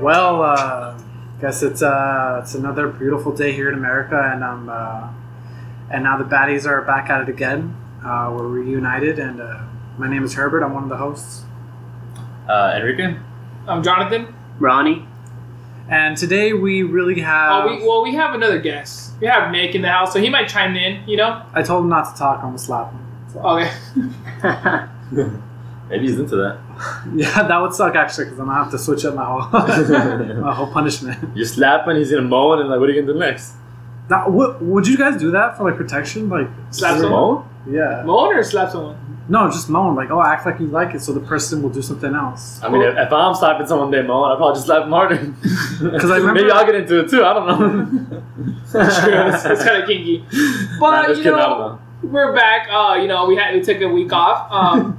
Well, uh, guess it's uh, it's another beautiful day here in America, and um, uh, and now the baddies are back at it again. Uh, we're reunited, and uh, my name is Herbert. I'm one of the hosts, Uh, Enrique? I'm Jonathan. Ronnie. and today we really have. Oh, we, well, we have another guest. We have Nick in the house, so he might chime in. You know? I told him not to talk. I'm gonna slap him. So- Okay. Maybe he's into that. Yeah, that would suck actually, because I'm gonna have to switch up my whole my whole punishment. You slap and he's gonna moan, and like, what are you gonna do next? That, what, would you guys do that for like protection? Like, Slap someone? moan? yeah, Moan or slap someone? no, just moan. Like, oh, act like you like it, so the person will do something else. I mean, if, if I'm slapping someone they moan, I'll probably just slap him harder. Because I remember- Maybe I'll get into it too, I don't know. it's, it's kind of kinky. But just you kidding, I don't know, know. we're back. Uh, you know, we had we took a week off. Um,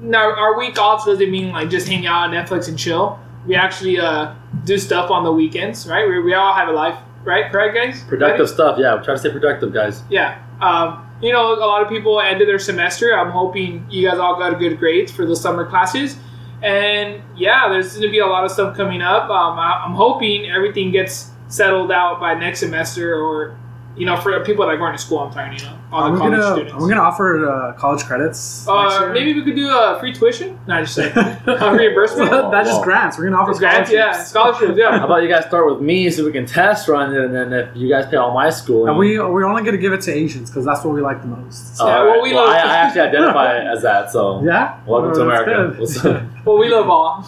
now our week off doesn't mean like just hang out on Netflix and chill. We actually uh, do stuff on the weekends, right? We, we all have a life, right? Correct, guys? Productive stuff, yeah. Try to stay productive, guys. Yeah. Um, you know, a lot of people ended their semester. I'm hoping you guys all got good grades for the summer classes. And yeah, there's going to be a lot of stuff coming up. Um, I, I'm hoping everything gets settled out by next semester or, you know, for people that are going to school, I'm talking, you know, all Are the we college gonna students. are we gonna offer uh, college credits? next uh, maybe we could do a free tuition? No, I just saying. Uh, reimbursement? Well, That's just grants. We're gonna offer Grants, yeah, scholarships. scholarships, yeah. How about you guys start with me so we can test run it, and then if you guys pay all my school. And we we're only gonna give it to Asians because that's what we like the most. Oh, Yeah, well, we Well, love- I, I actually identify as that, so. yeah. Welcome to Oh, America. good. What's up? Well, we love all.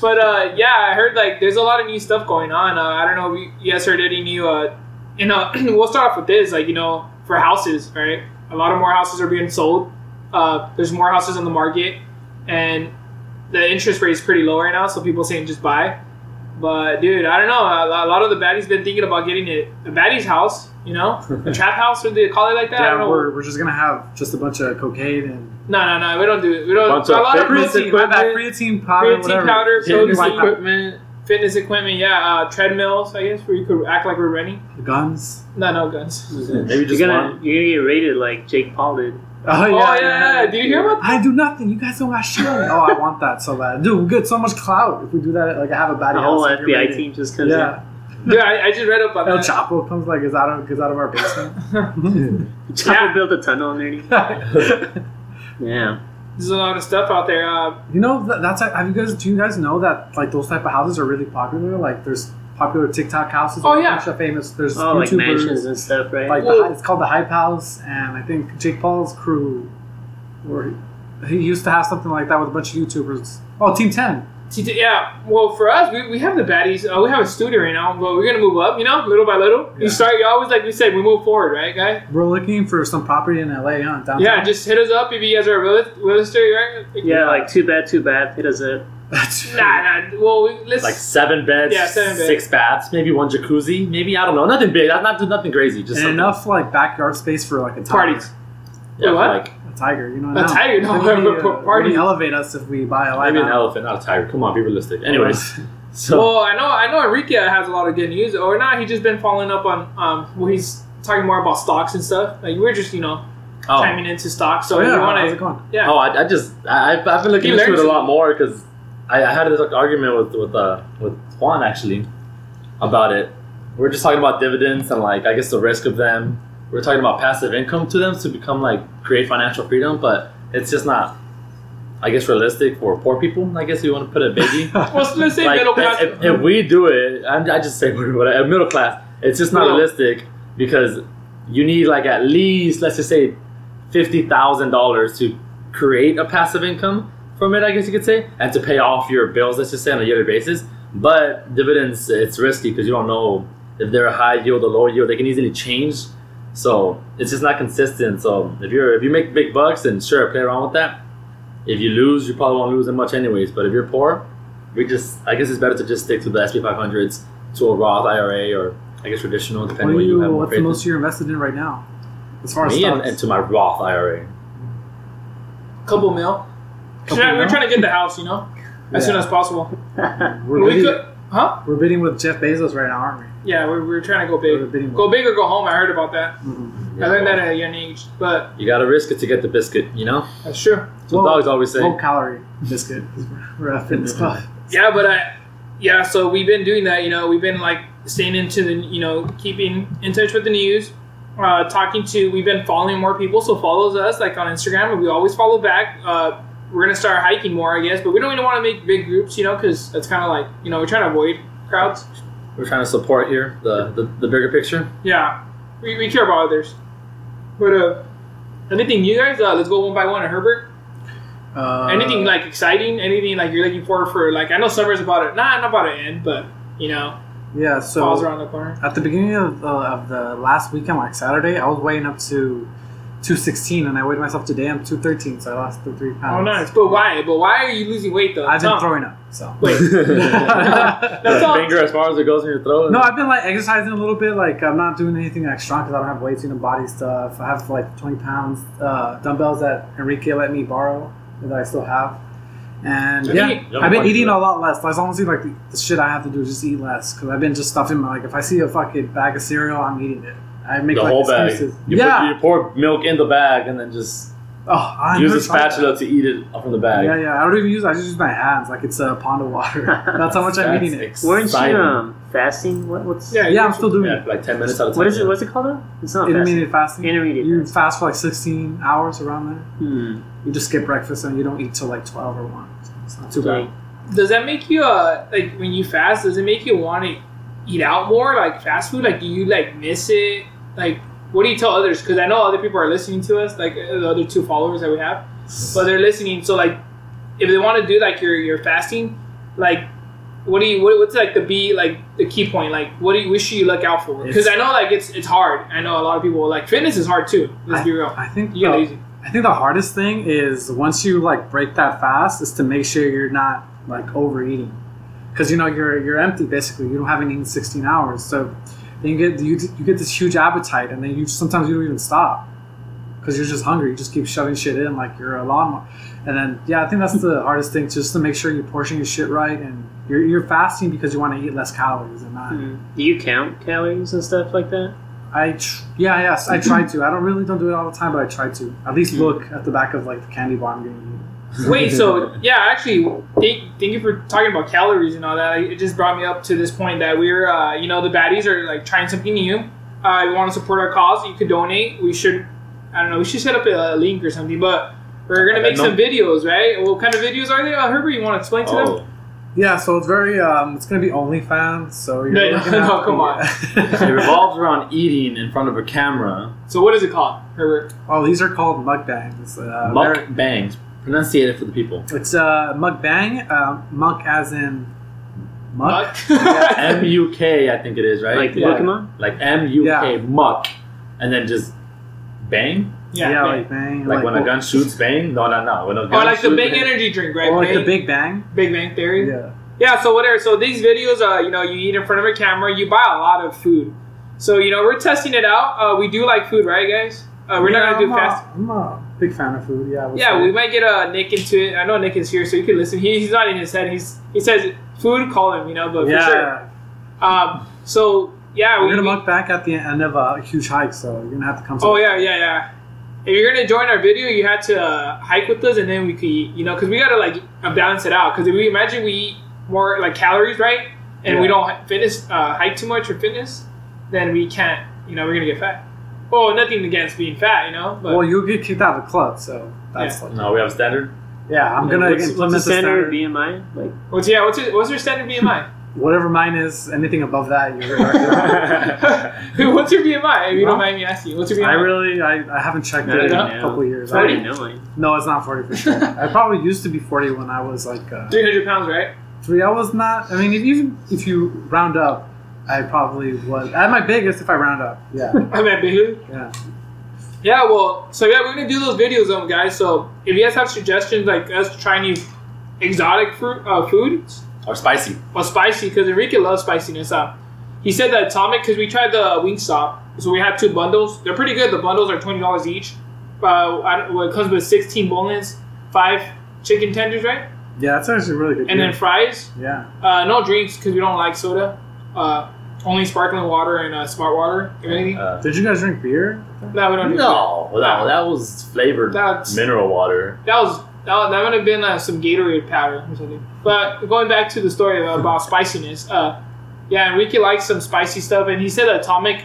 but uh, yeah, I heard like there's a lot of new stuff going on. Uh, I don't know if you, you guys heard any new. Uh, you know, we'll start off with this. Like you know, for houses, right? A lot of more houses are being sold. Uh, there's more houses on the market, and the interest rate is pretty low right now. So people saying just buy. But dude, I don't know. A, a lot of the baddies been thinking about getting it a baddie's house. You know, a trap house, or they call it like that. I don't Yeah, we're, we're just gonna have just a bunch of cocaine and no, no, no. We don't do it. We don't. Bunch a lot of fitness protein. equipment. creatine powder, Creatine whatever. powder, Yeah, fitness like equipment. Fitness equipment, yeah. Uh, treadmills, I guess, where you could act like we're running. guns. No, no guns. Maybe You're just gonna one. you're gonna get raided like Jake Paul did. Oh yeah, Oh, yeah, yeah. Did you hear about That? I do nothing. You guys don't got shit. me. oh, I want that so bad, dude. We get so much clout if we do that. Like I have a bad The whole FBI you're team just comes Yeah, Yeah, I, I just read up on El that. Chapo comes like is out of gets out of our basement. in. Chapo Yeah. built a tunnel underneath. Yeah. There's a lot of stuff out there. Uh, You know that's like, have you guys do you guys know that like those type of houses are really popular? Like there's popular TikTok houses. Oh, yeah. bunch of famous. There's Oh, like mansions and stuff, right? like the, Well- hy- it's called the Hype House, and I think Jake Paul's crew, or he, he used to have something like that with a bunch of YouTubers. Oh, Team Ten. T- t- yeah, well, for us, we, we have the baddies. Uh, we have a studio right now, but we're going to move up, you know, little by little. Yeah. You start, you always, like we said, we move forward, right, guys? We're looking for some property in LA, huh? Downtown. Yeah, just hit us up if you guys are real, real estate, right? yeah, like too bad, too bad. Hit us up. That's Nah, nah. Well, we, let's. Like seven beds, Yeah, seven beds. six baths, maybe one jacuzzi, maybe I don't know, nothing big, not not nothing crazy, just and enough like backyard space for like a tiger. Parties. Yeah, Wait, what? like A tiger, you know. A now. tiger, no, Maybe, but- but uh, party. maybe elevate us if we buy a live maybe an animal. elephant, not a tiger. Come on, be realistic. Anyways, so Well, I know, I know Enrique has a lot of good news, or not. He just been following up on, um, well, he's talking more about stocks and stuff. Like we're just, you know, oh, chiming into stocks. So So if yeah, you want to, going? yeah. oh, I, I just I, I've I've been looking He into it a lot more because I, I had this like, argument with with uh with Juan actually about it. We are just talking about dividends and like I guess the risk of them. We are talking about passive income to them to become like create financial freedom, but it's just not. I guess realistic for poor people. I guess you want to put it baby. Well, let's say like, middle class. if, if we do it, I'm, I just say whatever, middle class. It's just not Middle. realistic because you need like at least let's just say fifty thousand dollars to create a passive income from it. I guess you could say, and to pay off your bills. Let's just say on a yearly basis. But dividends, it's risky because you don't know if they're a high yield or low yield. They can easily change. So it's just not consistent. So if you're if you make big bucks, then sure, play around with that. If you lose, you probably won't lose that much anyways. But if you're poor, we just I guess it's better to just stick to the SP 500s, to a Roth IRA, or I guess traditional, depending are on what you you, have what's the faith most you're invested in right now? As far in. as Me and, and to my Roth IRA. couple mil. Couple We're trying to get the house, you know, as Yeah. soon as possible. We're we really- could, Huh? We're bidding with Jeff Bezos right now, aren't we? Yeah, we're, we're trying to go big. Go big or go home. I heard about that. Mhm. I learned that at a young age, but You gotta risk it to get the biscuit, you know? that's true. That's what Well, dogs always say. Low calorie biscuit. We're at a fitness club. Yeah, but I, yeah. So we've been doing that. You know, we've been like staying into the, you know, keeping in touch with the news, uh, talking to. We've been following more people, so follows us like on Instagram, and we always follow back. Uh, we're gonna start hiking more, I guess, but we don't even want to make big groups, you know, because that's kind of like, you know, we're trying to avoid crowds. We're trying to support here the, the, the bigger picture. Yeah, we, we care about others. But uh, anything you guys? Uh, let's go one by one. Herbert, Uh, anything like exciting? Anything like you're looking forward for? Like I know summer's about it. Nah, not about to end, but you know, Yeah, So falls around the corner. at the beginning of, uh, of the last weekend, like Saturday, I was weighing up to 216 and I weighed myself today. I'm 213, so I lost the three pounds. Oh, nice. But why? But why are you losing weight though? I've been Tom. throwing up, so. Wait. That's all. Finger as far as it goes in your throat. No, I've been like exercising a little bit. Like I'm not doing anything like strong because I don't have weights in the body stuff. I have like 20 pounds uh, dumbbells that Enrique let me borrow that I still have. And yeah, Yeah, I've been eating a lot less. As That's honestly like the, the shit I have to do is just eat less because I've been just stuffing my like if I see a fucking bag of cereal, I'm eating it. I make the like whole bag. You, yeah. put, you pour milk in the bag and then just oh, I use a tried that. spatula to eat it from the bag. Yeah, yeah. I don't even use. I just use my hands like it's a pond of water. That's how much I'm That's eating it. Weren't you um, fasting? What, what's Yeah, Yeah, I'm still doing Yeah, it. like 10 minutes at a time. What is it? What's it called? Though? It's not fasting. Intermediate fasting. Intermediate You fasting. fast for like 16 hours around there. Hmm. You just skip breakfast and you don't eat till like 12 or 1. It's not too bad. Does that make you uh like when you fast? Does it make you want to eat out more, like fast food? Like, do you like miss it? Like, what do you tell others? Because I know other people are listening to us, like uh, the other two followers that we have, but they're listening. So like, if they want to do like your your fasting, like. What do you? What, what's like the be like the key point? Like, what do you wish you look out for? Because I know like it's it's hard. I know a lot of people like fitness is hard too. Let's be real. I think You the. I think the hardest thing is once you like break that fast is to make sure you're not like overeating. Cuz you know you're you're empty basically. You don't have eaten 16 hours. So then you get you, you get this huge appetite and then you sometimes you don't even stop. Cuz you're just hungry. You just keep shoving shit in like you're a lawnmower. And then yeah, I think that's the hardest thing just to make sure you portion your shit right and you're, you're fasting because you want to eat less calories and not Hmm. Do you count calories and stuff like that? I tr- yeah yes I try to I don't really don't do it all the time but I try to at least look at the back of like the candy bar I'm gonna eat. Wait, so yeah, actually, thank, thank you for talking about calories and all that. It just brought me up to this point that we're, uh, you know, the baddies are like trying something new. Uh, we want to support our cause. You could donate. We should, I don't know, we should set up a, link or something. But we're gonna make some videos, right? What kind of videos are they? Uh, Herbert, you want to explain to them? Oh, Yeah, so it's very um it's gonna be OnlyFans so you're No, really no, no, come be- it revolves around eating in front of a camera. So what is it called, Herbert? oh these are called mukbangs. Uh, Muck they're- bangs. Pronunciate it for the people. It's uh mukbang, uh, muk as in muck. Muck? M U K, I think it is, right? Like Yeah. Pokemon? Like M U K, Yeah. muck. And then just bang? yeah, yeah, bang. like bang. Like, when a gun shoots, bang? No, no, no. When a gun or like the big bang. energy drink, right? or like the Big Bang. Big Bang Theory. Yeah. Yeah, so whatever. So these videos, uh, you know, you eat in front of a camera, you buy a lot of food. So you know, we're testing it out. Uh, we do like food, right, guys? Uh, we're Yeah, not gonna do I'm fast. A, I'm a big fan of food. Yeah. Yeah, say. we might get uh, Nick into it. I know Nick is here, so you can listen. He, he's not in his head. He's he says food, call him, you know. But yeah. for sure. Um. So yeah, We're we. gonna muk back at the end of a huge hike, so you're gonna have to come. to oh yeah, yeah, yeah. If you're gonna join our video, you had to uh, hike with us, and then we could, you know, because we gotta like uh, balance it out. Because if we imagine we eat more like calories, right, and we don't fitness uh, hike too much for fitness, then we can't. You know, we're gonna get fat. Well, nothing against being fat, you know, but Well, you'll get kicked out of the club, so that's like. No, we have a standard. Yeah, I'm gonna what's, implement what's the the standard standard. BMI? Like, what's yeah, what's your, what's your standard BMI? Whatever mine is, anything above that, you're. what's your BMI? If you don't mind me asking, what's your BMI? I really, I, I haven't checked I it in a couple of years. I I, didn't know mine. no, it's not 40 for sure. I probably used to be 40 when I was like uh, 300 pounds, right? three. I was not. I mean, if, even if you round up, I probably was at my biggest if I round up. Yeah, I'm at big. yeah. Yeah, well, so yeah, we're gonna do those videos, um, guys. So if you guys have suggestions, like us trying new exotic fruit, uh, food or spicy. or spicy, because Enrique loves spiciness. Uh, he said that atomic because we tried the Wingstop, so we had two bundles. They're pretty good. The bundles are twenty dollars each. Uh, I don't, well, it comes with sixteen boneless, five chicken tenders, right? Yeah, that's actually really good. and then fries. yeah, Uh, no drinks because we don't like soda. Uh, only sparkling water and uh, smart water. If anything, Uh, did you guys drink beer? no, we don't. do no, that, that was flavored That's- mineral water. That was that, was- that would have been uh, some Gatorade powder or something. But going back to the story about spiciness, uh, yeah, Enrique likes some spicy stuff, and he said atomic.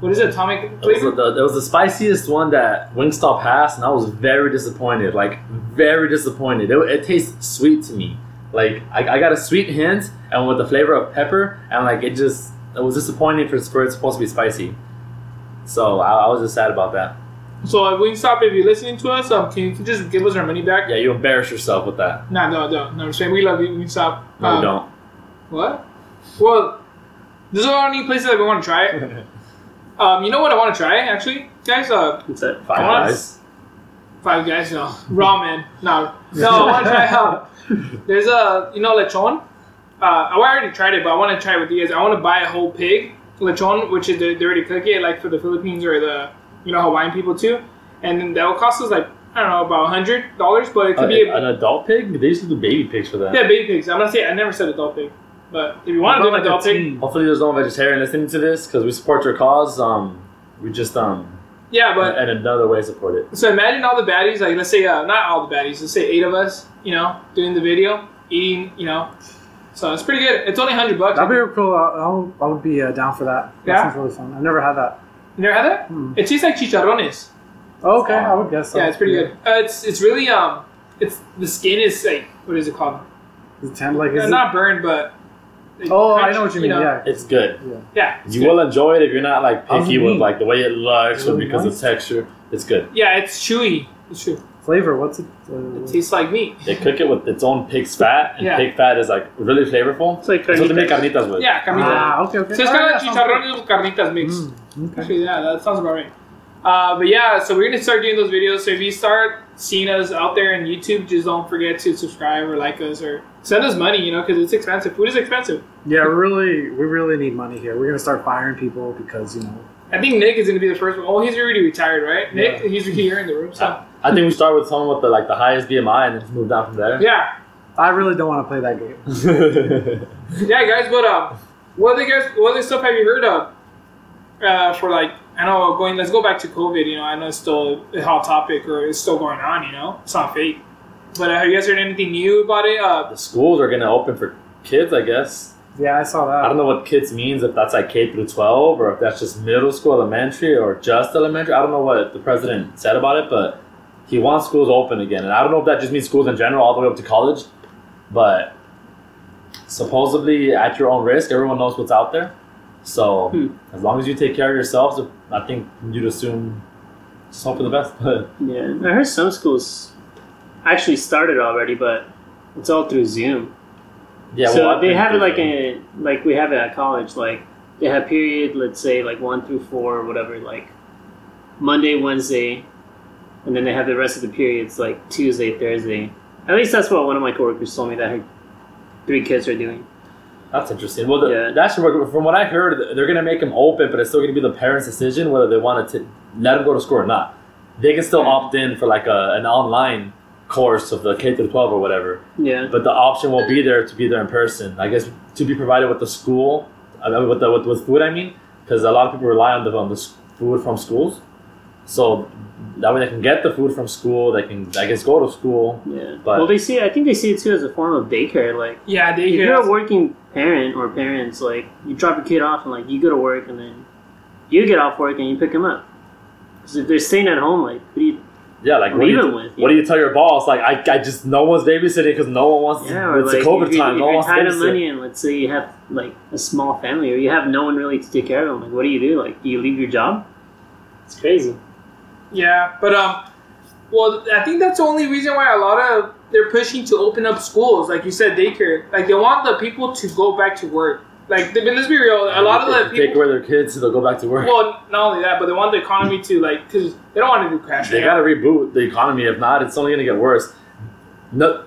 What is it? Atomic It was, the, it was the spiciest one that Wingstop has, and I was very disappointed. Like very disappointed. It, it tastes sweet to me. Like I, I got a sweet hint, and with the flavor of pepper, and like it just it was disappointing for, for it's supposed to be spicy. So I, I was just sad about that. So uh, Wingstop, if you're listening to us, um, can you just give us our money back? Yeah, you embarrass yourself with that. No, no, no, no. I'm saying we love you, Wingstop. No, Um, you don't. What? Well, there's a lot of places that we want to try it. Um, you know what I want to try actually, guys? Uh, What's that? Five guys. Five Guys, no. Ramen, no. No, I want to try um, There's a, you know, lechon. Uh, I already tried it, but I want to try it with you guys. I want to buy a whole pig lechon, which is they, already cook it, like for the Philippines or the, you know, Hawaiian people too. And then that will cost us like I don't know about hundred dollars, but it could Uh, be a, an adult pig? They used to do baby pigs for that. yeah, baby pigs. I'm not saying I never said adult pig, but if you want to do an like adult pig. Hopefully, there's no vegetarian listening to this because we support your cause. Um, we just um, yeah, but and another way to support it. So imagine all the baddies, like let's say uh, not all the baddies, let's say eight of us, you know, doing the video, eating, you know. So it's pretty good. It's only hundred bucks. That'd be cool. I, I would- I would be uh, down for that. That Yeah? sounds really fun. I've never had that. You never had that? Hmm. It tastes like chicharrones. Oh, okay, I would guess so. Yeah, it's pretty good. Uh, it's it's really um, it's the skin is like what is it called? Is it ten, like, is Uh, it- not burned, but. It- Oh, I know what you mean. know? Yeah. It's good. Yeah. it's You good. will enjoy it if you're not like How's picky with mean? like the way it looks or because nice? of texture. It's good. Yeah, it's chewy. It's true. Flavor. What's it? It Uh, tastes like meat. They cook it with its own pig's fat, and Yeah. pig fat is like really flavorful. It's like That's what they make carnitas. carnitas with. Yeah, carnitas. ah, okay, okay. So it's kind yeah, of sounds chicharrones with carnitas mixed. good. Mm, okay. Actually, yeah, that sounds about right. Uh, but yeah, so we're gonna start doing those videos. So if you start seeing us out there on YouTube, just don't forget to subscribe or like us or send us money. You know, because it's expensive. Food is expensive. Yeah, really, we really need money here. We're gonna start firing people because you know. I think Nick is gonna be the first one. Oh, he's already retired, right? Nick, Yeah. he's here in the room. So I think we start with someone with the like the highest BMI and then just move down from there. yeah, I really don't want to play that game. yeah, guys. But um, what other guys? What other stuff have you heard of? Uh, for like, I know going. Let's go back to COVID. You know, I know it's still a hot topic or it's still going on. You know, it's not fake. But uh, have you guys heard anything new about it? Uh, the schools are gonna open for kids, I guess. Yeah, I saw that. I don't know what kids means if that's like K through twelve or if that's just middle school, elementary, or just elementary. I don't know what the president said about it, but he wants schools open again, and I don't know if that just means schools in general, all the way up to college. But supposedly, at your own risk, everyone knows what's out there. So Hmm. as long as you take care of yourselves, I think you'd assume just hope for the best. But Yeah, I heard some schools actually started already, but it's all through Zoom. yeah, so well, they have it like a like we have it at college. Like they have period, let's say like one through four or whatever. Like Monday, Wednesday, and then they have the rest of the periods like Tuesday, Thursday. At least that's what one of my coworkers told me that her three kids are doing. That's interesting. Well, the, Yeah. that should work. From what I heard, they're going to make them open, but it's still going to be the parents' decision whether they want to let them go to school or not. They can still opt in for like a, an online course of the K through 12 or whatever, Yeah, but the option will be there to be there in person. I guess to be provided with the school, I mean, with the with, with food. I mean, because a lot of people rely on the on the food from schools, so that way they can get the food from school. They can, I guess, go to school. yeah. But- well, they see. I think they see it too as a form of daycare. Like yeah, they if you're a working parent or parents, like you drop your kid off and like you go to work and then you get off work and you pick them up. So if they're staying at home, like what do you? Yeah, like what do, Leave you, them with, what do you tell your boss? Like, I, I just no one's babysitting because no one wants. Yeah, to, or it's like a COVID if, time. if No one you're wants to tied of babysit. money and let's say you have like a small family or you have no one really to take care of them, like what do you do? Like do you leave your job? It's crazy. Yeah, but um, well, I think that's the only reason why a lot of they're pushing to open up schools, like you said, daycare. Like they want the people to go back to work. Like, but let's be real, a lot of the they take people. away their kids, so they'll go back to work. Well, not only that, but they want the economy to like, because they don't want to do crash. they got to reboot the economy. If not, it's only going to get worse. No,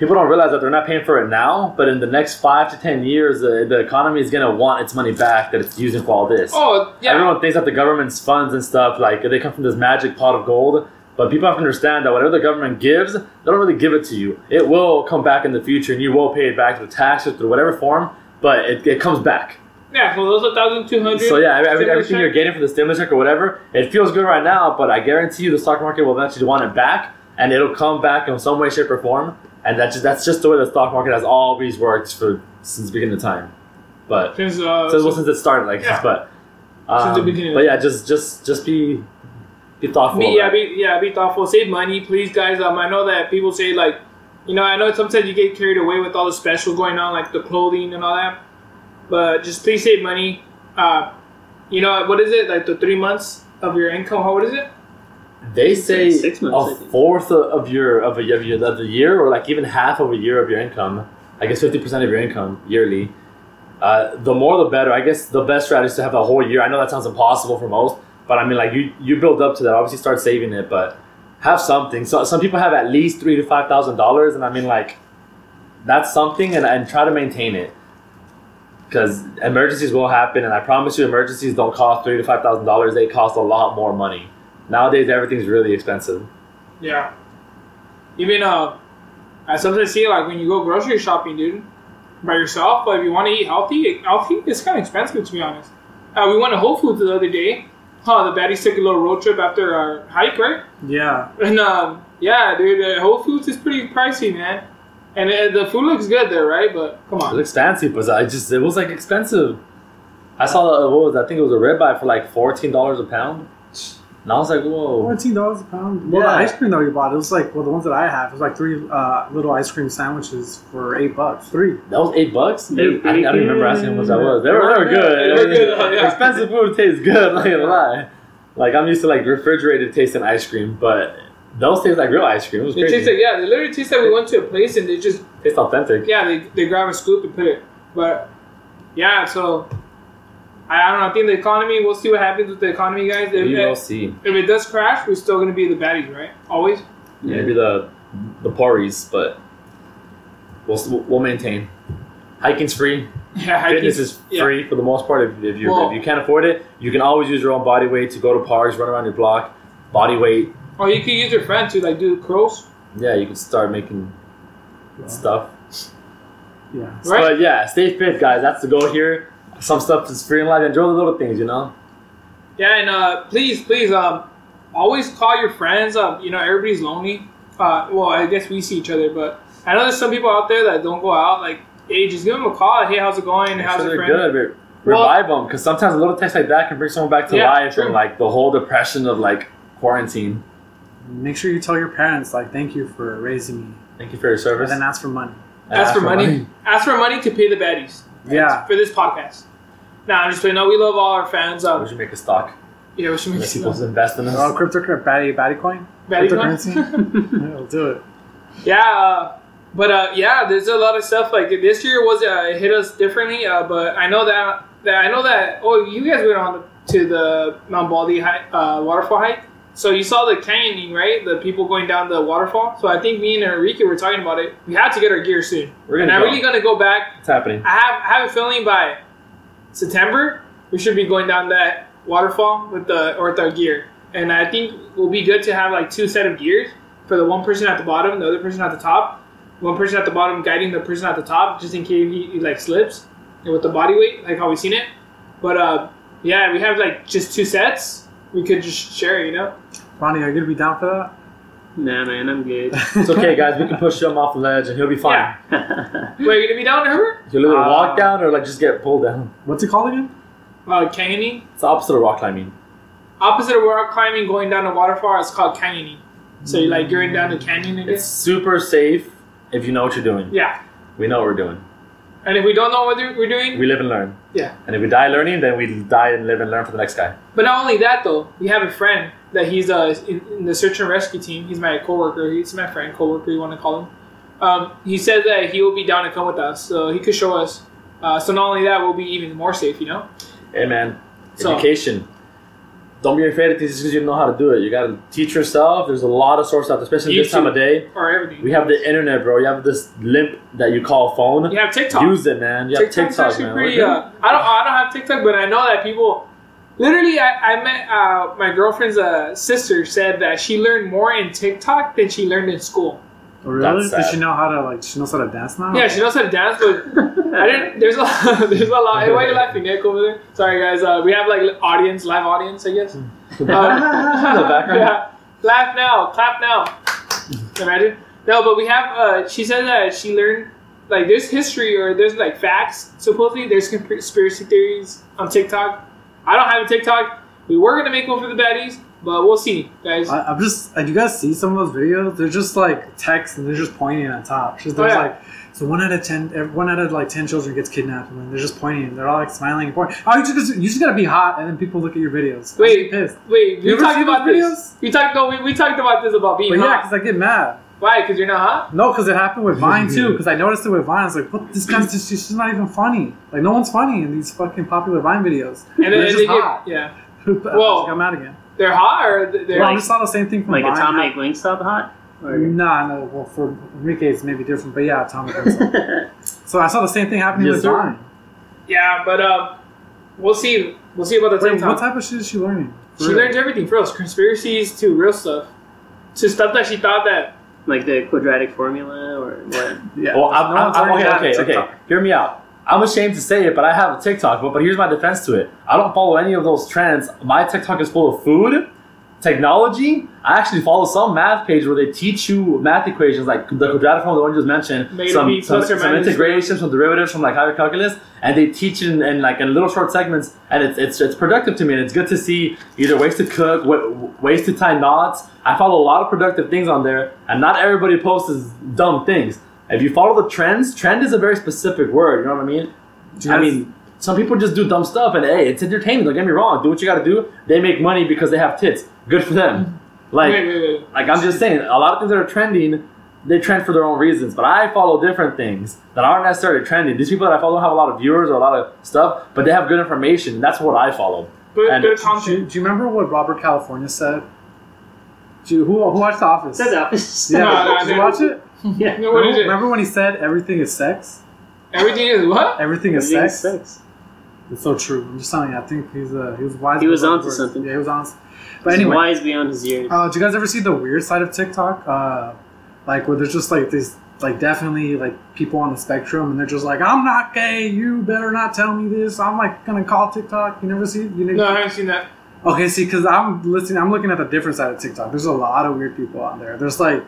people don't realize that they're not paying for it now, but in the next five to ten years, the, the economy is going to want its money back that it's using for all this. Oh yeah, Everyone thinks that the government's funds and stuff like they come from this magic pot of gold, But people have to understand that whatever the government gives, they don't really give it to you. It will come back in the future, and you will pay it back through taxes, or through whatever form. But it, it comes back. Yeah, so those are thousand two hundred. So yeah, every, everything you're getting from the stimulus check or whatever, it feels good right now. But I guarantee you, the stock market will eventually want it back, and it'll come back in some way, shape, or form. And that's just that's just the way the stock market has always worked for since the beginning of time. But Since, uh, since, well, since it started like Yeah. but Since the um, beginning. But yeah, just just just be be thoughtful. Be, yeah, be yeah, be thoughtful. Save money, please, guys. Um, I know that people say like, you know, I know sometimes you get carried away with all the specials going on, like the clothing and all that. But just please save money. Uh, you know, what is it like the three months of your income? How what is it? They say Six months, a fourth of your of a of your of the year, or like even half of a year of your income. I guess fifty percent of your income yearly. Uh, the more, the better. I guess the best strategy is to have a whole year. I know that sounds impossible for most, but I mean, like you you build up to that. Obviously, start saving it, but have something. So some people have at least three to five thousand dollars, and I mean, like that's something, and, and try to maintain it because emergencies will happen, and I promise you, emergencies don't cost three to five thousand dollars. They cost a lot more money. Nowadays, everything's really expensive. Yeah. Even uh, I sometimes see like when you go grocery shopping, dude, by yourself. But if you want to eat healthy, healthy it's kind of expensive to be honest. Uh, we went to Whole Foods the other day. Huh, the baddies took a little road trip after our hike, right? Yeah. And um, yeah, dude, uh, Whole Foods is pretty pricey, man. And uh, the food looks good there, right? But come It on. looks fancy, but I just it was like expensive. I saw uh, what was I think it was a ribeye for like fourteen dollars a pound. And I was like, whoa. Fourteen dollars a pound. Well, Yeah. the ice cream that we bought, it was like well, the ones that I have, it was like three uh, little ice cream sandwiches for eight bucks. Three. That was eight bucks. I, They- didn't- I didn't remember asking how much that was. They were, they were good. They were good, oh, yeah. Expensive food tastes good. I'm not gonna lie. Like I'm used to like refrigerated tasting ice cream, but those taste like real ice cream. It was It crazy. tastes like yeah, they literally taste like we went to a place and they just tastes authentic. yeah, they, they grab a scoop and put it. But yeah, so I, I don't know. I think the economy. We'll see what happens with the economy, guys. If, We will if, see. if it does crash, we're still gonna be the baddies, right? Always. Maybe the the Pories, but we'll we'll maintain. Hiking's free. Yeah, I Fitness think- is yeah. free for the most part. If, if you Well- if you can't afford it, you can always use your own body weight to go to parks, run around your block. Body weight. Or you could use your friend to like do curls. Yeah, you can start making stuff. Yeah. Right. But yeah, stay fit, guys. That's the goal here. Some stuff is free in life. Enjoy the little things, you know. Yeah, and uh, please, please, um, always call your friends. Um, you know, everybody's lonely. Uh, well, I guess we see each other, but I know there's some people out there that don't go out. Like, hey, just give them a call. Hey, how's it going? Make How's sure your they're friend? good. Re- Well- revive them because sometimes a little text like that can bring someone back to Yeah, life true. from like the whole depression of like quarantine. Make sure you tell your parents like thank you for raising me, Thank you for your and service. then ask for money. Ask for money. Ask for money to pay the baddies. Yeah. For this podcast. Nah, I'm just playing. No, we love all our fans. We Um, should make a stock. yeah, we should make Let some people invest in us. Oh, cryptocurrency, baddie, baddie coin. baddie cryptocurrency? coin. Yeah, we'll do it. Yeah, uh, but uh, yeah, there's a lot of stuff like this year was uh, it hit us differently. Uh, but I know that that I know that. Oh, you guys went on to the Mount Baldy hike, uh, waterfall hike. So you saw the canyoning, right? The people going down the waterfall. So I think me and Enrique were talking about it. We have to get our gear soon. We're gonna I'm go. really gonna go back. It's happening. I have I have a feeling by September we should be going down that waterfall with the or with our gear. And I think will be good to have like two set of gears for the one person at the bottom, the other person at the top. One person at the bottom guiding the person at the top, just in case he, he like slips, and with the body weight, like how we seen it. But uh, yeah, we have like just two sets. We could just share, you know. Ronnie, are you gonna be down for that? Nah, man, I'm good. It's okay, guys. We can push him off the ledge and he'll be fine. Yeah. Wait, you gonna be down, Herbert? He'll either Uh, walk down or like just get pulled down. What's it called again? Uh, canyoning. It's the opposite of rock climbing. Opposite of rock climbing, going down a waterfall, it's called canyoning. So you're like going down the canyon again. It's super safe if you know what you're doing. Yeah. We know what we're doing. And if we don't know what we're doing, We live and learn. Yeah. And if we die learning, then we die and live and learn for the next guy. but not only that though, we have a friend that he's uh in, in the search and rescue team. He's my coworker. He's my friend, coworker. You want to call him? Um, he said that he will be down to come with us, so he could show us. Uh, so not only that, we'll be even more safe. You know. Hey man, So- education. Don't be afraid of things because you know how to do it. You gotta teach yourself. There's a lot of sources out there, especially this time of day. Or everything. We have the internet, bro. You have this limp that you call phone. You have TikTok. Use it, man. You have TikTok, man. pretty. Uh, I don't. I don't have TikTok, but I know that people literally, I, I met uh, my girlfriend's uh, sister said that she learned more in TikTok than she learned in school. Oh, really? That's Does sad. she know how to like? She knows how to dance now. Yeah, she knows how to dance, but I didn't. There's a there's a lot. Hey, why are you laughing, Nick? Over there. Sorry, guys. Uh, we have like audience, live audience, I guess. Um, the background. yeah. Laugh now, clap now. Imagine. No, but we have. Uh, she said that she learned like there's history or there's like facts. Supposedly, there's conspiracy theories on TikTok. I don't have a TikTok. We were gonna make one for the baddies, but we'll see, guys. I, I'm just. Do you guys see some of those videos? They're just like text and they're just pointing at top. Just Oh, yeah. like. So one out of ten, eh, out of like ten children gets kidnapped, and they're just pointing. They're all like smiling and pointing. Oh, you just you just gotta be hot, and then people look at your videos. Wait, pissed. Wait, we You ever talked about this. We talked. No, we, we talked about this about being But yeah, because I get mad. Why? Because you're not hot. No, because it happened with Vine too. Because I noticed it with Vine. I was like, "What? This guy's just, she's not even funny. Like, no one's funny in these fucking popular Vine videos. And then They're they just get, hot. yeah, I Well- got mad again. they're hot or they're. Well, I just saw the same thing from like Vine. atomic Wingstop hot. Or... Nah, no. Well, for Enrique, it's maybe different, but yeah, Atomic. Wingstop. so I saw the same thing happening Yes, with sir. Vine. yeah, but um, we'll see. We'll see about the Wait, TikTok. what type of shit is she learning? For She real? learns everything for real. Conspiracies to real stuff. To stuff that she thought that. Like the quadratic formula or what? Yeah. Well, I'm, No I'm, I'm, okay, okay, okay. Hear me out. I'm ashamed to say it, but I have a TikTok. But, but here's my defense to it. I don't follow any of those trends. My TikTok is full of food, technology. I actually follow some math page where they teach you math equations like the quadratic formula, the one you just mentioned, some, some, some integrations, some derivatives from like higher calculus, and they teach it in, in like in little short segments, and it's, it's it's productive to me, and it's good to see either ways to cook, wa- ways to tie knots. I follow a lot of productive things on there, and not everybody posts dumb things. If you follow the trends, trend is a very specific word. You know what I mean? You I mean, some people just do dumb stuff, and hey, it's entertaining. Don't get me wrong. Do what you got to do. They make money because they have tits. Good for them. Mm-hmm. Like, wait, wait, wait. like I'm just saying, a lot of things that are trending, they trend for their own reasons. But I follow different things that aren't necessarily trending. These people that I follow have a lot of viewers or a lot of stuff, but they have good information. And that's what I follow. Good, And- good do, you, do you remember what Robert California said? Do you, who, who watched The Office? Said the opposite. Yeah, No, no, did you no. watch it? yeah. No, what is remember, it? remember when he said everything is sex? Everything is what? Everything is Everything sex. is sex. It's so true. I'm just telling you. I think he's uh, he was wise. He was those onto words. something. Yeah, he was on. But He's anyway, wise beyond his years. uh, did you guys ever see the weird side of TikTok? Uh, like where there's just like these, like definitely like people on the spectrum, and they're just like, "I'm not gay. You better not tell me this. I'm like gonna call TikTok." You never see? You never, No, I haven't seen that. Okay, see, because I'm listening, I'm looking at the different side of TikTok. There's a lot of weird people on there. There's like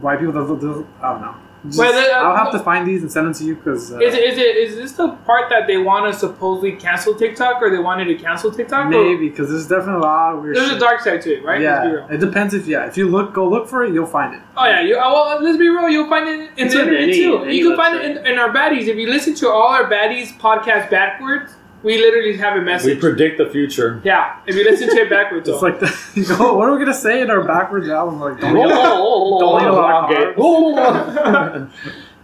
white people that that- I don't know. Just- But, uh, I'll have to find these and send them to you because uh, Is it, is it is this the part that they want to supposedly cancel TikTok or they wanted to cancel TikTok? Or- maybe because there's definitely a lot of weird. There's shit. a dark side to it, right? Let's be real. Yeah, it depends if yeah. If you look, go look for it, you'll find it. Oh yeah, you, oh, well, let's be real. You'll find it in It's the on internet any- too. any you can find it in, in our baddies. If you listen to all our baddies podcast backwards, we literally have a message. We predict the future. yeah, if you listen to it backwards, It's like the, you go, what are we gonna say in our backwards album? Like, don't Don't Don't eat a lot of carbs.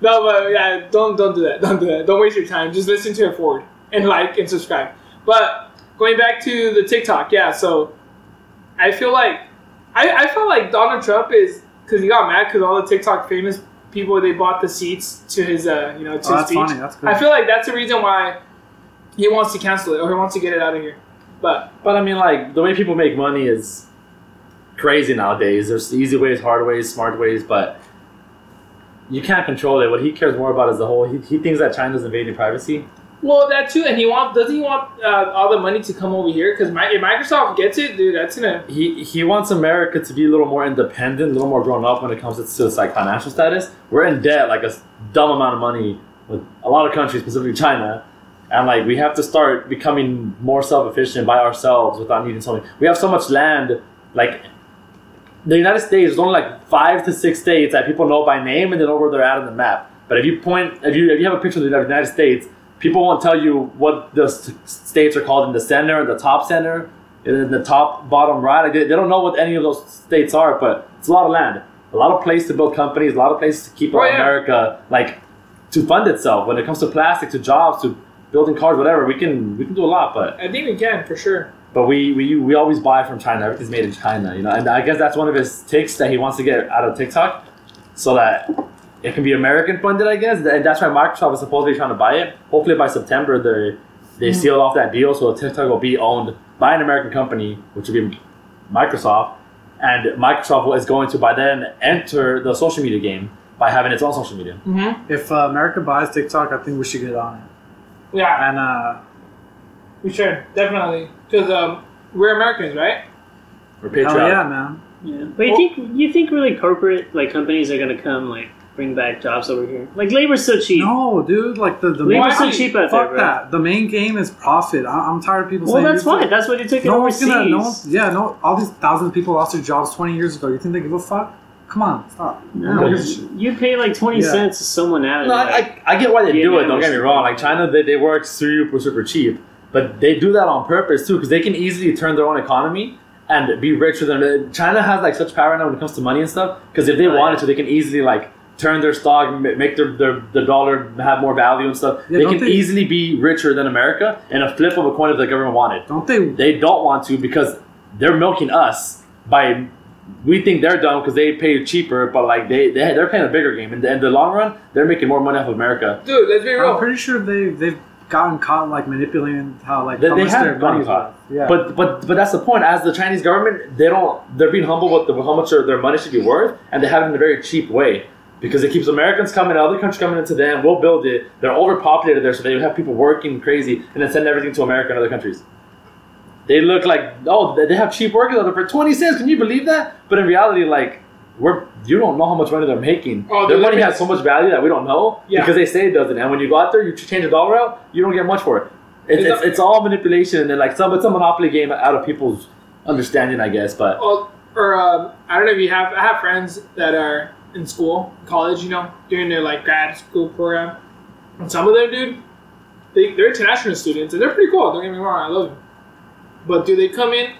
no, but yeah, don't don't do that. Don't do that. Don't waste your time. Just listen to it forward and like and subscribe. But going back to the TikTok, yeah. So I feel like I, I felt like Donald Trump is because he got mad because all the TikTok famous people they bought the seats to his uh you know to Oh, his that's speech. funny. That's good. I feel like that's the reason why he wants to cancel it or he wants to get it out of here. But But I mean, like the way people make money is crazy nowadays. There's easy ways, hard ways, smart ways, but you can't control it. What he cares more about is the whole. He, he thinks that China's invading privacy. well, that too, and he wants doesn't he want uh, all the money to come over here? Because if Microsoft gets it, dude, that's gonna He he wants America to be a little more independent, a little more grown up when it comes to its like financial status. We're in debt like a dumb amount of money with a lot of countries, specifically China. And like we have to start becoming more self-efficient by ourselves without needing something. We have so much land, like the United States, is only like five to six states that people know by name and they know where they're at on the map. But if you point, if you if you have a picture of the United States, people won't tell you what the states are called in the center, in the top center, in the top bottom right. Like they, they don't know what any of those states are, but it's a lot of land, a lot of place to build companies, a lot of places to keep Oh, yeah. America like to fund itself. When it comes to plastic, to jobs, to building cars, whatever, we can we can do a lot, but I think we can for sure. but we, we we always buy from China. Everything's made in China, you know. And I guess that's one of his takes that he wants to get out of TikTok, so that it can be American funded. I guess, and that's why Microsoft is supposedly trying to buy it. Hopefully by September they they seal off that deal, so TikTok will be owned by an American company, which would be Microsoft, and Microsoft is going to by then enter the social media game by having its own social media. Mm-hmm. If uh, America buys TikTok, I think we should get on it. Yeah, And uh, we should definitely because um, we're Americans, right? We're hell patriotic. yeah, man. Yeah. But you think you think really corporate like companies are gonna come like bring back jobs over here? Like labor's so cheap. No, dude, like the the main, Labor's so cheap out there, fuck that. The main game is profit. I, I'm tired of people Well, saying. Well, that's you're- fine. That's what you took it No one's overseas. gonna. No, one- yeah, no. All these thousands of people lost their jobs 20 years ago. You think they give a fuck? Come on, stop. No, No one gives a shit. you pay like twenty Yeah. cents to someone out. No, and, like, I, I, I get why they do it. Vietnam Don't get me wrong. Like China, they, they work super super cheap, but they do that on purpose too because they can easily turn their own economy and be richer than China has like such power now when it comes to money and stuff. Because if they Oh, wanted yeah. to, they can easily like turn their stock, m- make their, their the dollar have more value and stuff. Yeah, they don't can they- easily be richer than America in a flip of a coin if the government wanted. Don't they? They don't want to because they're milking us by. We think they're dumb because they pay cheaper, but like they, they they're paying a bigger game. In the, in the long run, they're making more money off of America. Dude, let's be real. I'm pretty sure they they've gotten caught like manipulating how like They, how they much have their gotten money's caught. worth. Yeah. But but but that's the point. As the Chinese government, they don't. They're being humble with the, how much their, their money should be worth, and they have it in a very cheap way because it keeps Americans coming, other countries coming into them. We'll build it. They're overpopulated there, so they have people working crazy, and then send everything to America and other countries. They look like oh they- have cheap workers out there for twenty cents. Can you believe that? But in reality, like we're you don't know how much money they're making. Oh, their money has so much value that we don't know Yeah. because they say it doesn't. And when you go out there, you change a dollar out, you don't get much for it. It's, it's, it's all manipulation and then like some it's a monopoly game out of people's understanding, I guess. But Well, or um, I don't know if you have. I have friends that are in school, college, you know, doing their like grad school program, and some of them, dude, they they're international students and they're pretty cool. Don't get me wrong, I love them. But do they come in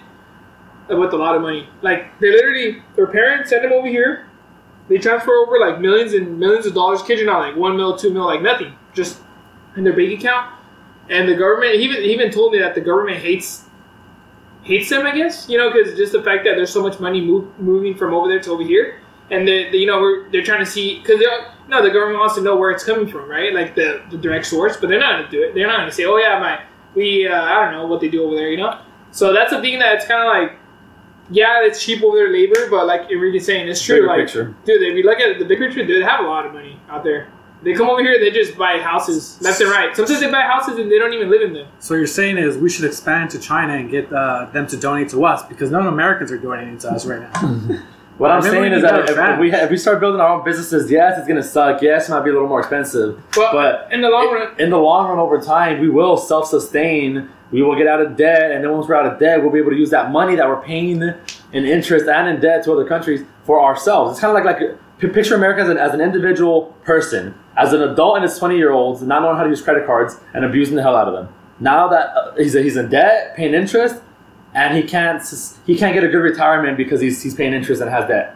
with a lot of money? Like they literally, their parents send them over here. They transfer over like millions and millions of dollars. Kids are not like one mil, two mil, like nothing, just in their bank account. And the government, he even he even told me that the government hates hates them, I guess, you know, because just the fact that there's so much money move, moving from over there to over here, and they, they- you know, they're trying to see because no, the government wants to know where it's coming from, right? Like the, the direct source, but they're not to do it. They're not to say, oh yeah, my we uh, I don't know what they do over there, you know. So that's the thing that it's kind of like, yeah, it's cheap over their labor, but like you're really saying, it's true. bigger like, picture. dude, if you look at the big picture, dude, they have a lot of money out there. They come over here, they just buy houses left and right. Sometimes they buy houses and they don't even live in them. so you're saying is we should expand to China and get uh, them to donate to us because none Americans are donating to us right now. What I'm saying is that if, if we if we start building our own businesses, yes, it's gonna suck. Yes, it might be a little more expensive, But, but in the long run, in the long run, over time, we will self sustain. We will get out of debt, and then once we're out of debt, we'll be able to use that money that we're paying in interest and in debt to other countries for ourselves. It's kind of like like picture America as an, as an individual person, as an adult in his 20 year olds, not knowing how to use credit cards and abusing the hell out of them. Now that uh, he's he's in debt, paying interest, and he can't he can't get a good retirement because he's he's paying interest and has debt.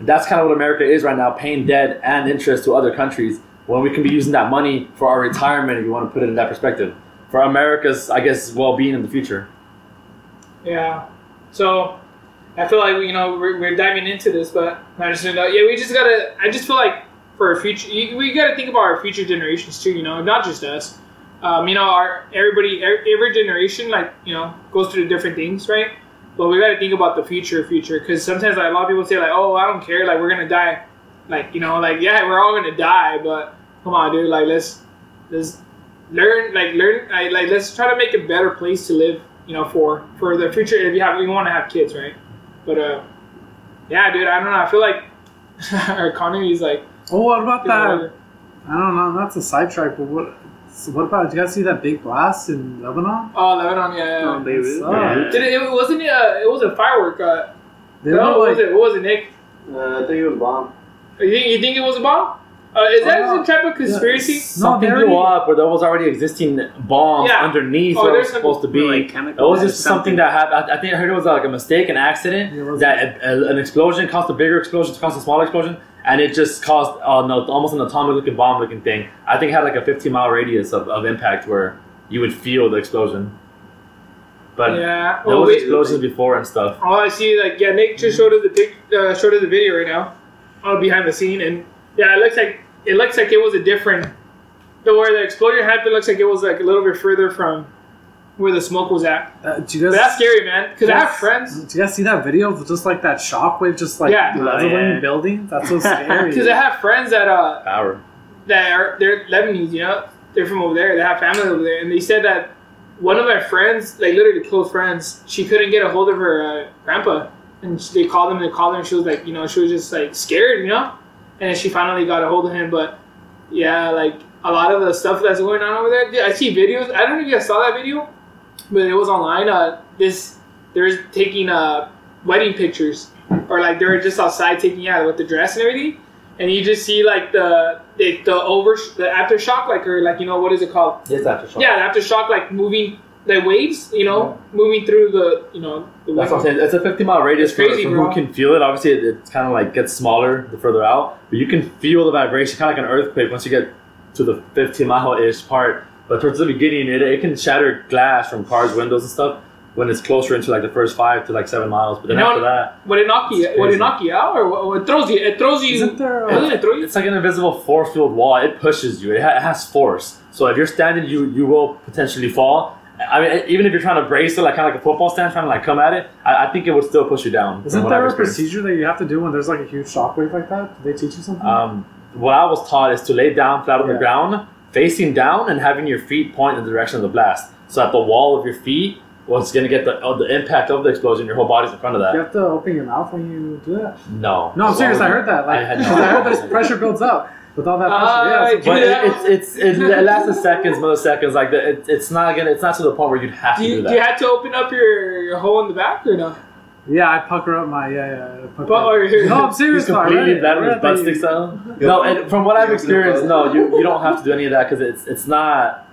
That's kind of what America is right now, paying debt and interest to other countries when we can be using that money for our retirement if you want to put it in that perspective. For America's, I guess, well being in the future. Yeah. So I feel like you know we're, we're diving into this, but I just know, yeah, we just gotta. I just feel like for our future, we gotta think about our future generations too. You know, not just us. Um, you know, our everybody, every, generation, like you know, goes through different things, right? But we gotta think about the future, future, because sometimes like a lot of people say like, oh, I don't care, like we're gonna die, like you know, like yeah, we're all gonna die, but come on, dude, like let's let's learn, like learn, like, like let's try to make a better place to live you know, for for the future if you have you want to have kids, right? But uh, yeah, dude, I don't know. I feel like our economy is like oh, what about you know, that? I don't know. That's a sidetrack, but what? So what about? Did you guys see that big blast in Lebanon? oh Lebanon, yeah. yeah. Oh, Beirut. Yeah. Did it, it wasn't uh, it was a firework. Uh, They no, were what like, was it? What was it, Nick? Uh, I think it was a bomb. You think you think it was a bomb? Uh, is that Oh, some type of conspiracy? No, Something they blew already- up, or there was already existing bombs Yeah. underneath Oh, where it was some- supposed to be. Like it was or just something that happened. I I think I heard it was like a mistake, an accident. Yeah, that a, a- an explosion caused a bigger explosion to cause a smaller explosion, and it just caused uh, no, almost an atomic-looking bomb-looking thing. I think it had like a 15-mile radius of, of impact where you would feel the explosion. But yeah. there Oh, was wait. explosions before and stuff. Oh, I see. Like, yeah, Nick just showed us the pic, uh, showed us the video right now, uh, behind the scene, and yeah, it looks like it looks like it was a different. The where the explosion happened looks like it was like a little bit further from where the smoke was at. Uh, do you But guys? that's scary, man. Because I have friends. Do you guys see that video of just like that shockwave, just like Yeah. leveling Oh, yeah. buildings? That's so scary. Because I have friends that uh Power. that are they're Lebanese, you know, they're from over there. They have family over there, and they said that one of my friends, like literally close friends, she couldn't get a hold of her uh, grandpa, and she, they called him. And they called her, and she was like, you know, she was just like scared, you know, and then she finally got a hold of him. But yeah, like a lot of the stuff that's going on over there, I see videos. I don't know if you guys saw that video, but it was online. Uh, this they're taking uh wedding pictures, or like they're just outside taking yeah with the dress and everything and you just see like the the, the over the aftershock like or like you know what is it called Yes, aftershock. yeah the aftershock like moving the waves you know moving through the you know the That's what I'm saying. It's a 50 mile radius crazy, for, who can feel it. Obviously, it, it's kind of like gets smaller the further out, but you can feel the vibration, kind of like an earthquake once you get to the 15 mile ish part. But towards the beginning, it, it can shatter glass from cars' windows and stuff when it's closer into like the first five to like seven miles. But then know after that, would it knock you would it knock you out or what, what throws you it throws you Isn't there? doesn't Uh, it throw you it's like an invisible force field wall. It pushes you. It, ha- it has force. So if you're standing, you you will potentially fall. I mean, even if you're trying to brace it, like kind of like a football stand, trying to like come at it, I, I think it would still push you down. Isn't there a procedure that you have to do when there's like a huge shockwave like that? Did they teach you something? Um, what I was taught is to lay down flat on the ground, facing down, and having your feet point in the direction of the blast. So at the wall of your feet was going to get the uh, the impact of the explosion. Your whole body's in front of that. you have to open your mouth when you do that. No, No, I'm serious. I heard that. Like, I no I heard there's pressure builds up with all that pressure. Uh, yeah, it's- But that. it, it's it's it, it lasts in seconds, milliseconds. Like the, it, it's not gonna. It's not to the point where you'd have to do you, do do you that. have to open up your, your hole in the back or no yeah, I pucker up my yeah yeah. I pucker But- up. or your- no, I'm serious. though, I read completely it. that I with his butt sticks out. No, and from what I've experienced, no, you, you don't have to do any of that because it's it's not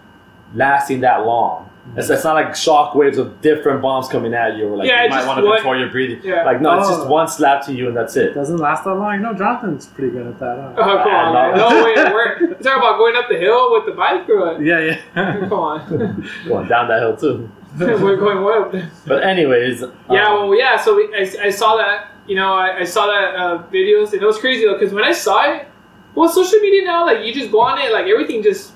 lasting that long. It's, it's not like shock waves of different bombs coming at you, or like Yeah, you it's might just want to one- control your breathing. Yeah. Like no, it's just Oh. one slap to you and that's it. Doesn't last that long. You know, Jonathan's pretty good at that. oh Huh? come on no. man. no wait we're you talking about going up the hill with the bike or what Yeah, yeah. come on Going down that hill too. we're going way up there But anyways, Yeah, um, well, yeah. So we, I, I saw that. You know, I, I saw that uh, videos, and it was crazy though. Because when I saw it, well, social media now, like you just go on it, like everything just,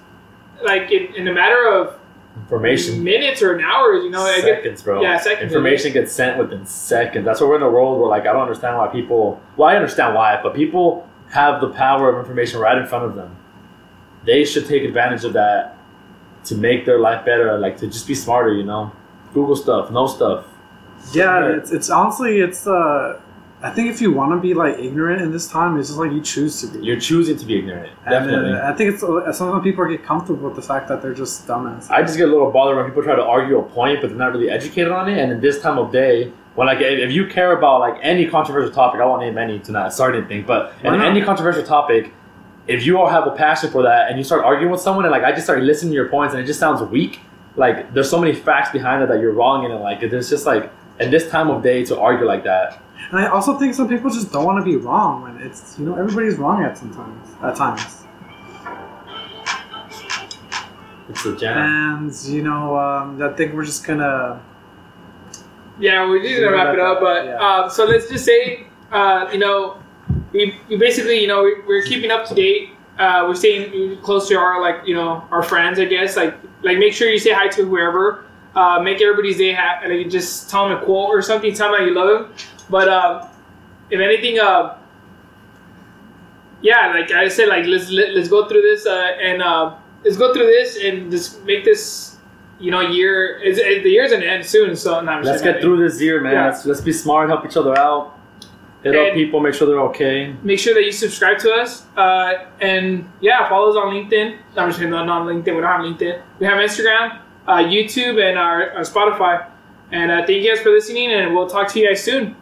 like in, in a matter of information. minutes or an hours. You know, I get, seconds, bro. Yeah, seconds. Information gets sent within seconds. That's why we're in a world where, like, I don't understand why people. Well, I understand why, but people have the power of information right in front of them. They should take advantage of that to make their life better. Like to just be smarter. You know, Google stuff, know stuff. Yeah, it's, it's honestly, it's uh, I think if you want to be like ignorant in this time, it's just like you choose to be. You're choosing to be ignorant. And, Definitely. uh, I think it's uh, sometimes people get comfortable with the fact that they're just dumbass. I just get a little bothered when people try to argue a point, but they're not really educated on it. And in this time of day, when like if if you care about like any controversial topic, I won't name any to not start anything, but in any controversial topic, if you all have a passion for that and you start arguing with someone and like I just start listening to your points and it just sounds weak, like there's so many facts behind it that you're wrong in it. Like there's just like in this time of day to argue like that. And I also think some people just don't want to be wrong when it's you know everybody's wrong at sometimes at times. It's a jam. And you know um, I think we're just gonna yeah, we're just gonna wrap it up. But Yeah. uh, so let's just say, uh, you know, we, we basically, you know, we, we're keeping up to date. Uh, we're staying close to our like, you know, our friends. I guess like like make sure you say hi to whoever. Uh, make everybody's day happy. Like, just tell them a quote or something. Tell them how you love them. But uh, if anything, uh, yeah, like I said, like let's let, let's go through this uh, and uh, let's go through this and just make this, you know, year. It's, it, the year's gonna end soon, so Let's get through this year, man. Yeah. Let's let's be smart, help each other out. Hit up people, make sure they're okay. make sure that you subscribe to us. Uh, and yeah, follow us on LinkedIn. No, I'm just kidding, not on LinkedIn. We don't have LinkedIn. We have Instagram, uh, YouTube, and our, our Spotify. And uh, thank you guys for listening, and we'll talk to you guys soon.